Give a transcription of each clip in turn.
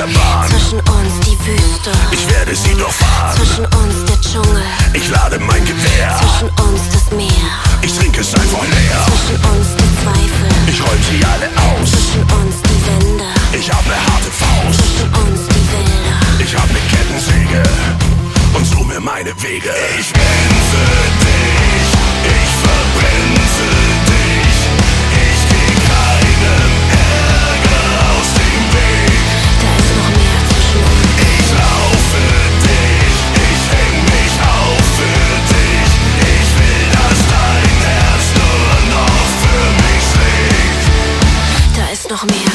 Achterbahn Zwischen uns die Wüste. Ich werde sie doch fahren. Zwischen uns der Dschungel. Ich lade mein Gewehr. Zwischen uns das Meer. Ich trinke es einfach leer. Zwischen uns die Zweifel. Ich roll sie alle aus. Zwischen uns die Wände. Ich hab ne harte Faust. Zwischen uns die Wälder. Ich hab ne Kettensäge. Und so mir meine Wege. Ich bin für dich. Ich verbrenne. Noch mehr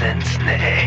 since Nick.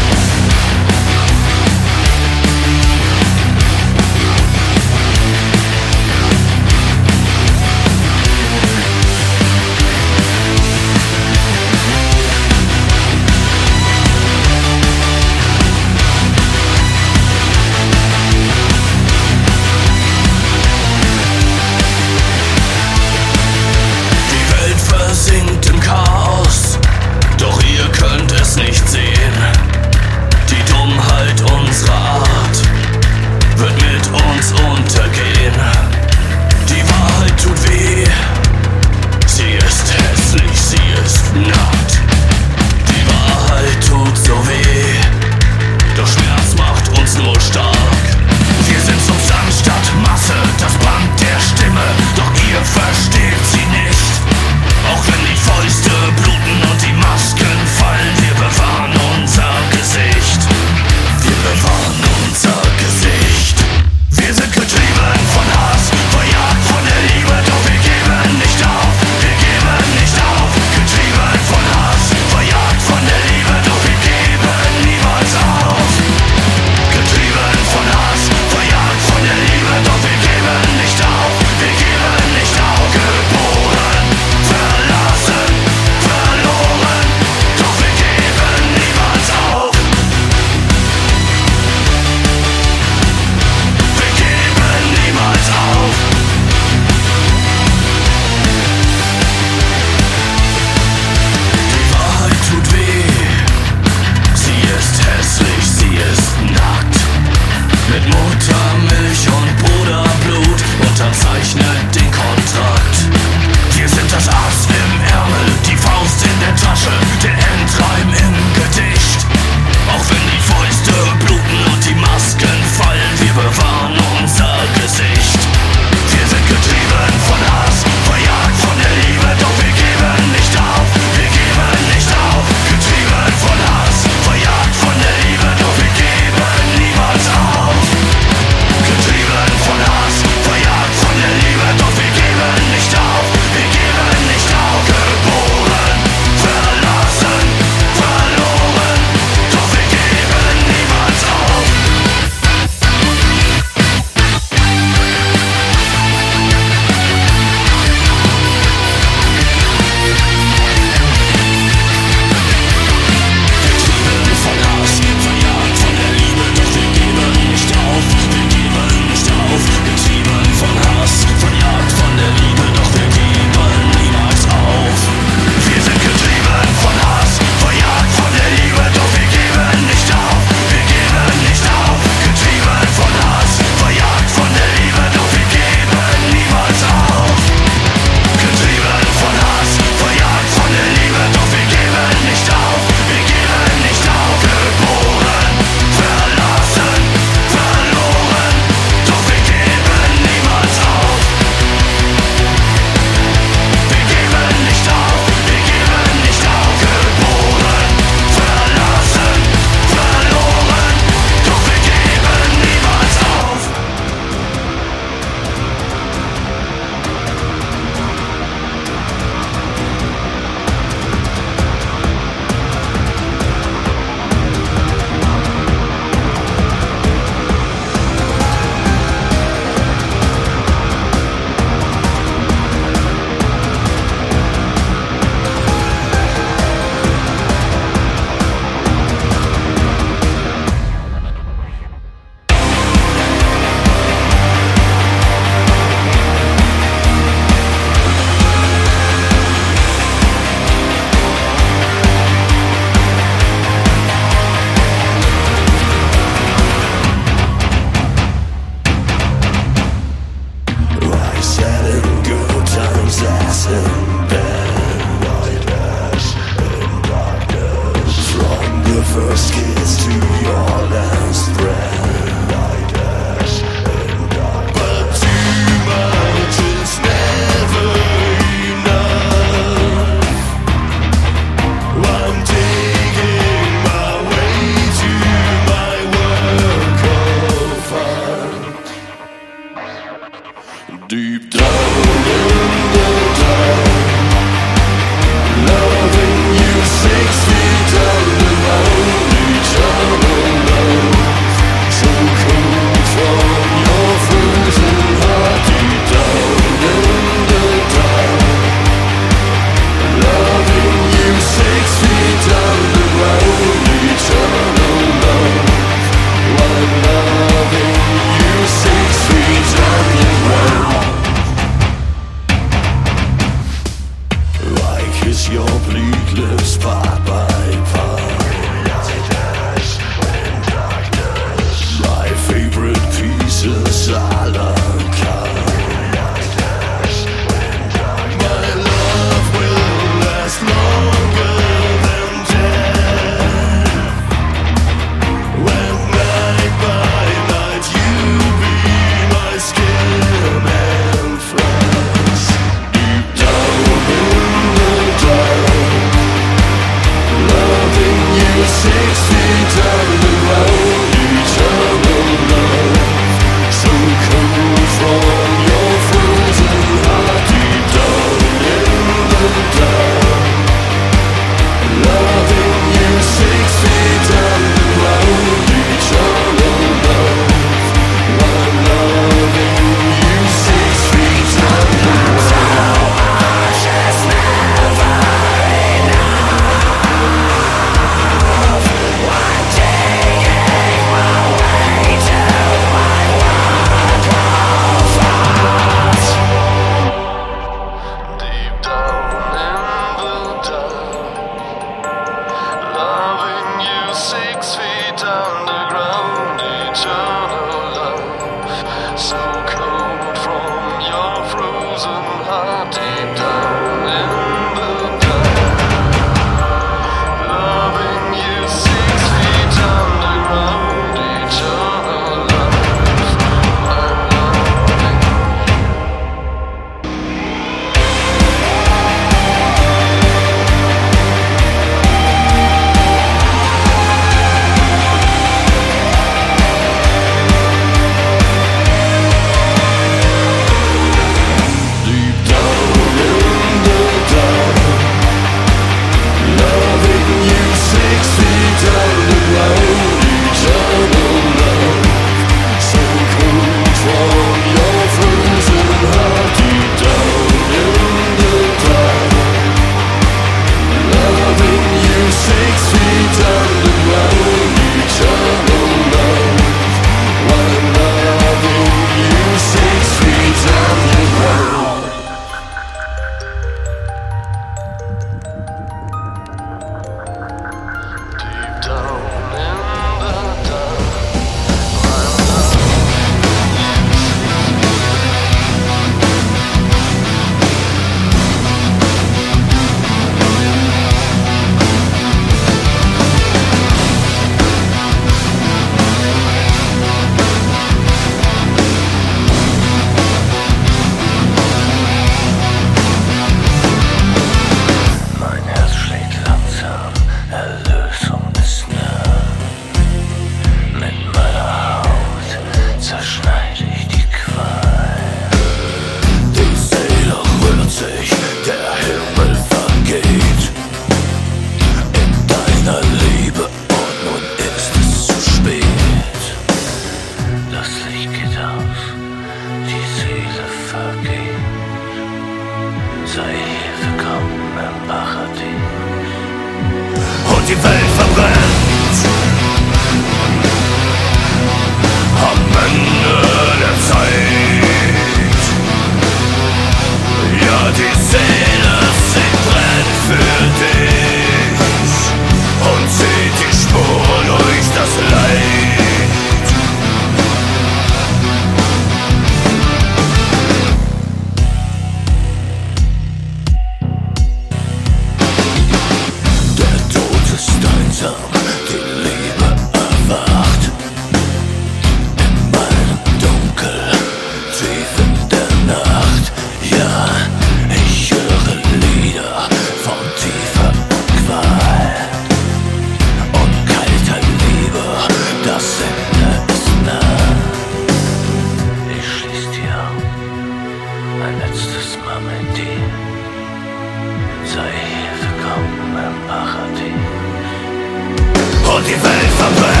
diversamente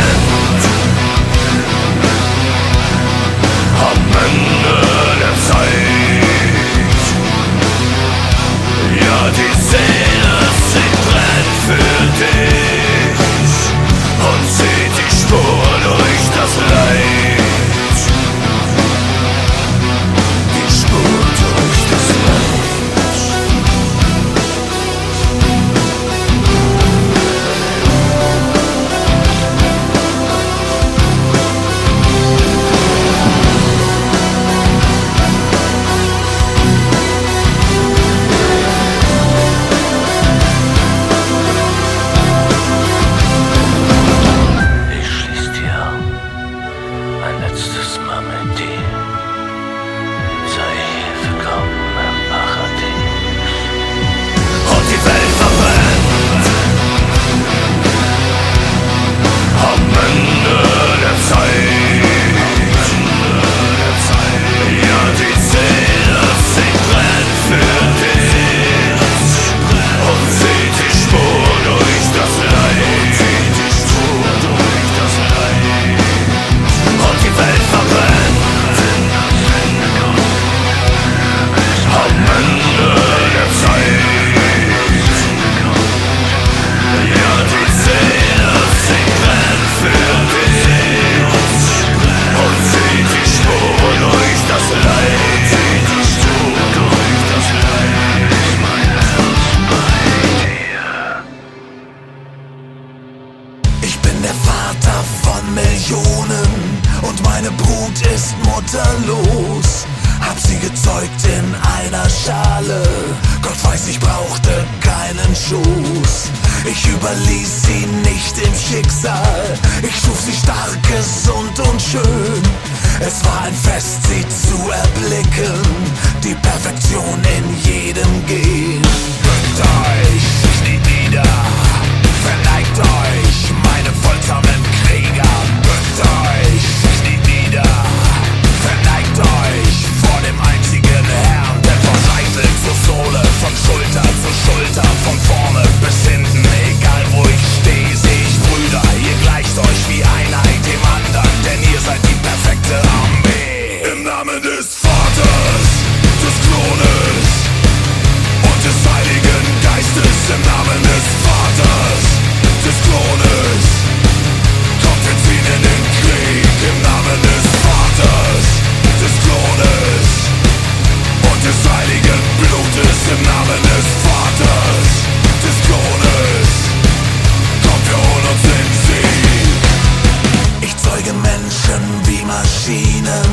Maschinen,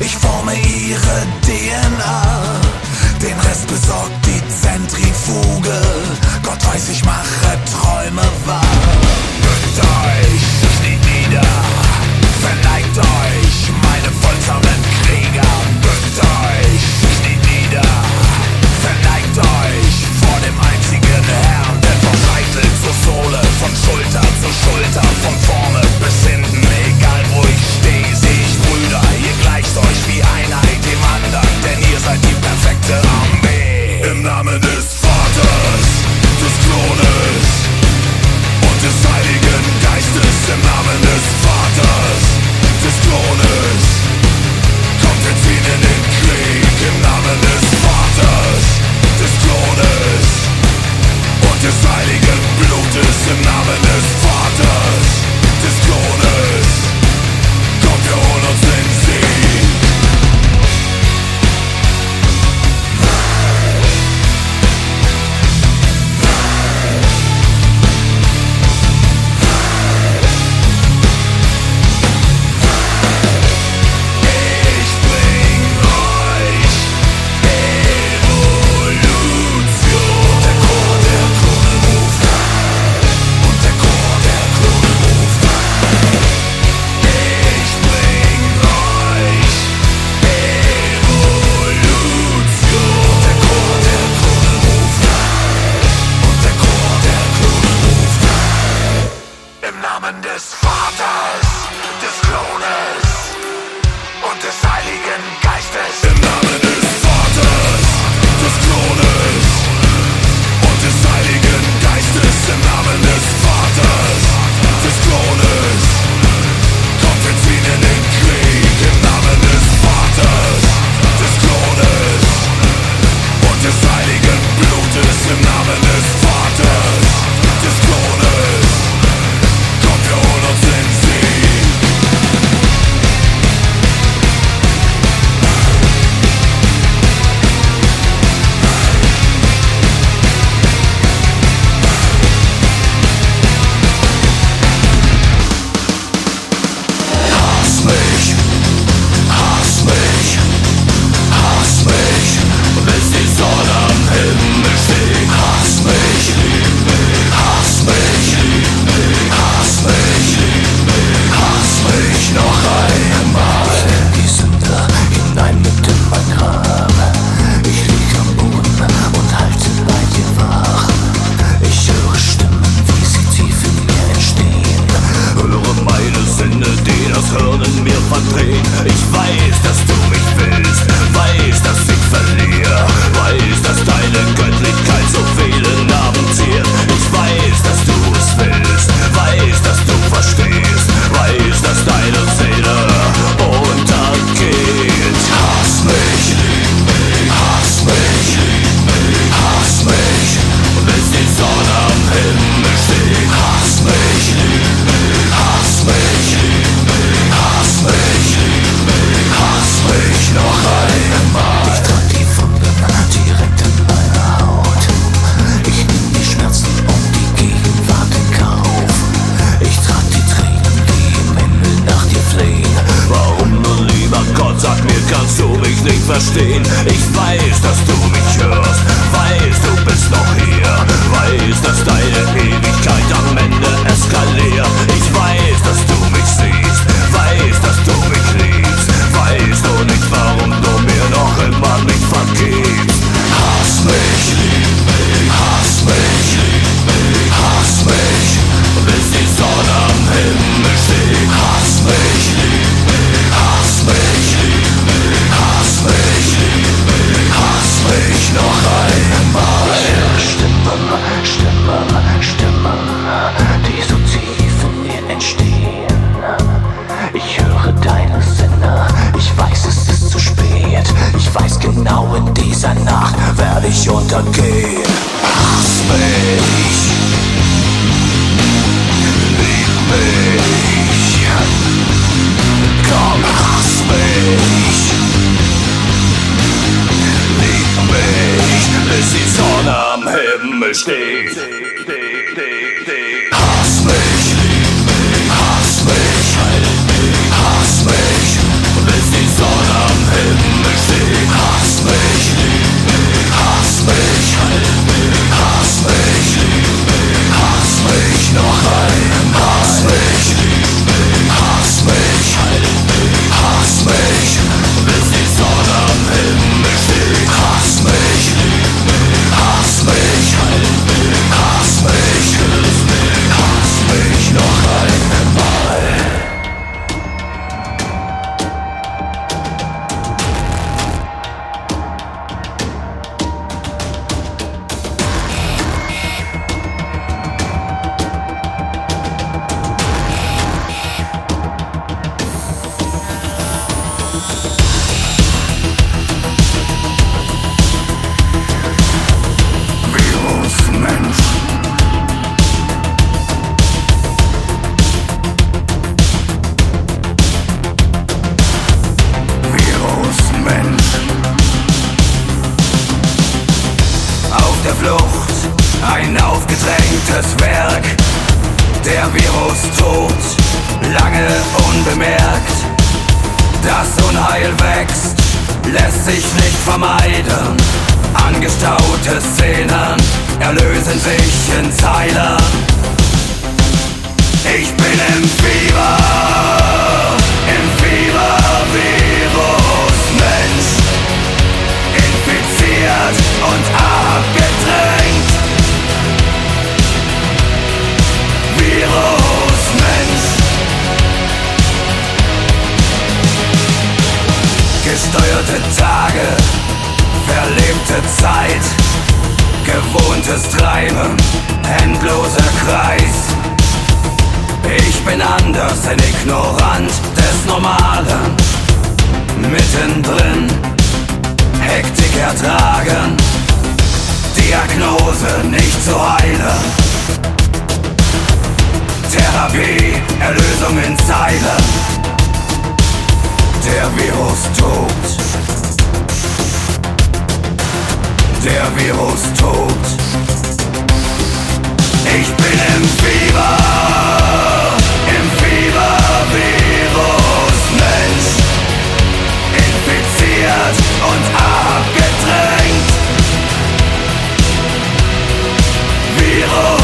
ich forme ihre DNA. Den Rest besorgt die Zentrifuge. Gott weiß, ich mache Träume wahr. that I'm Virus tobt, lange unbemerkt. Das Unheil wächst, lässt sich nicht vermeiden. Angestaute Szenen erlösen sich in Zeilen. Ich bin im Fieber, im Fieber Virus Mensch, infiziert und Gesteuerte Tage, verlebte Zeit, gewohntes Treiben, endloser Kreis. Ich bin anders, ein Ignorant des Normalen. Mittendrin, Hektik ertragen, Diagnose nicht zu heilen. Therapie, Erlösung in Zeilen. Der Virus tobt. Der Virus tobt. Ich bin im Fieber. Im Fieber Virus Mensch. Infiziert und abgedrängt. Virus.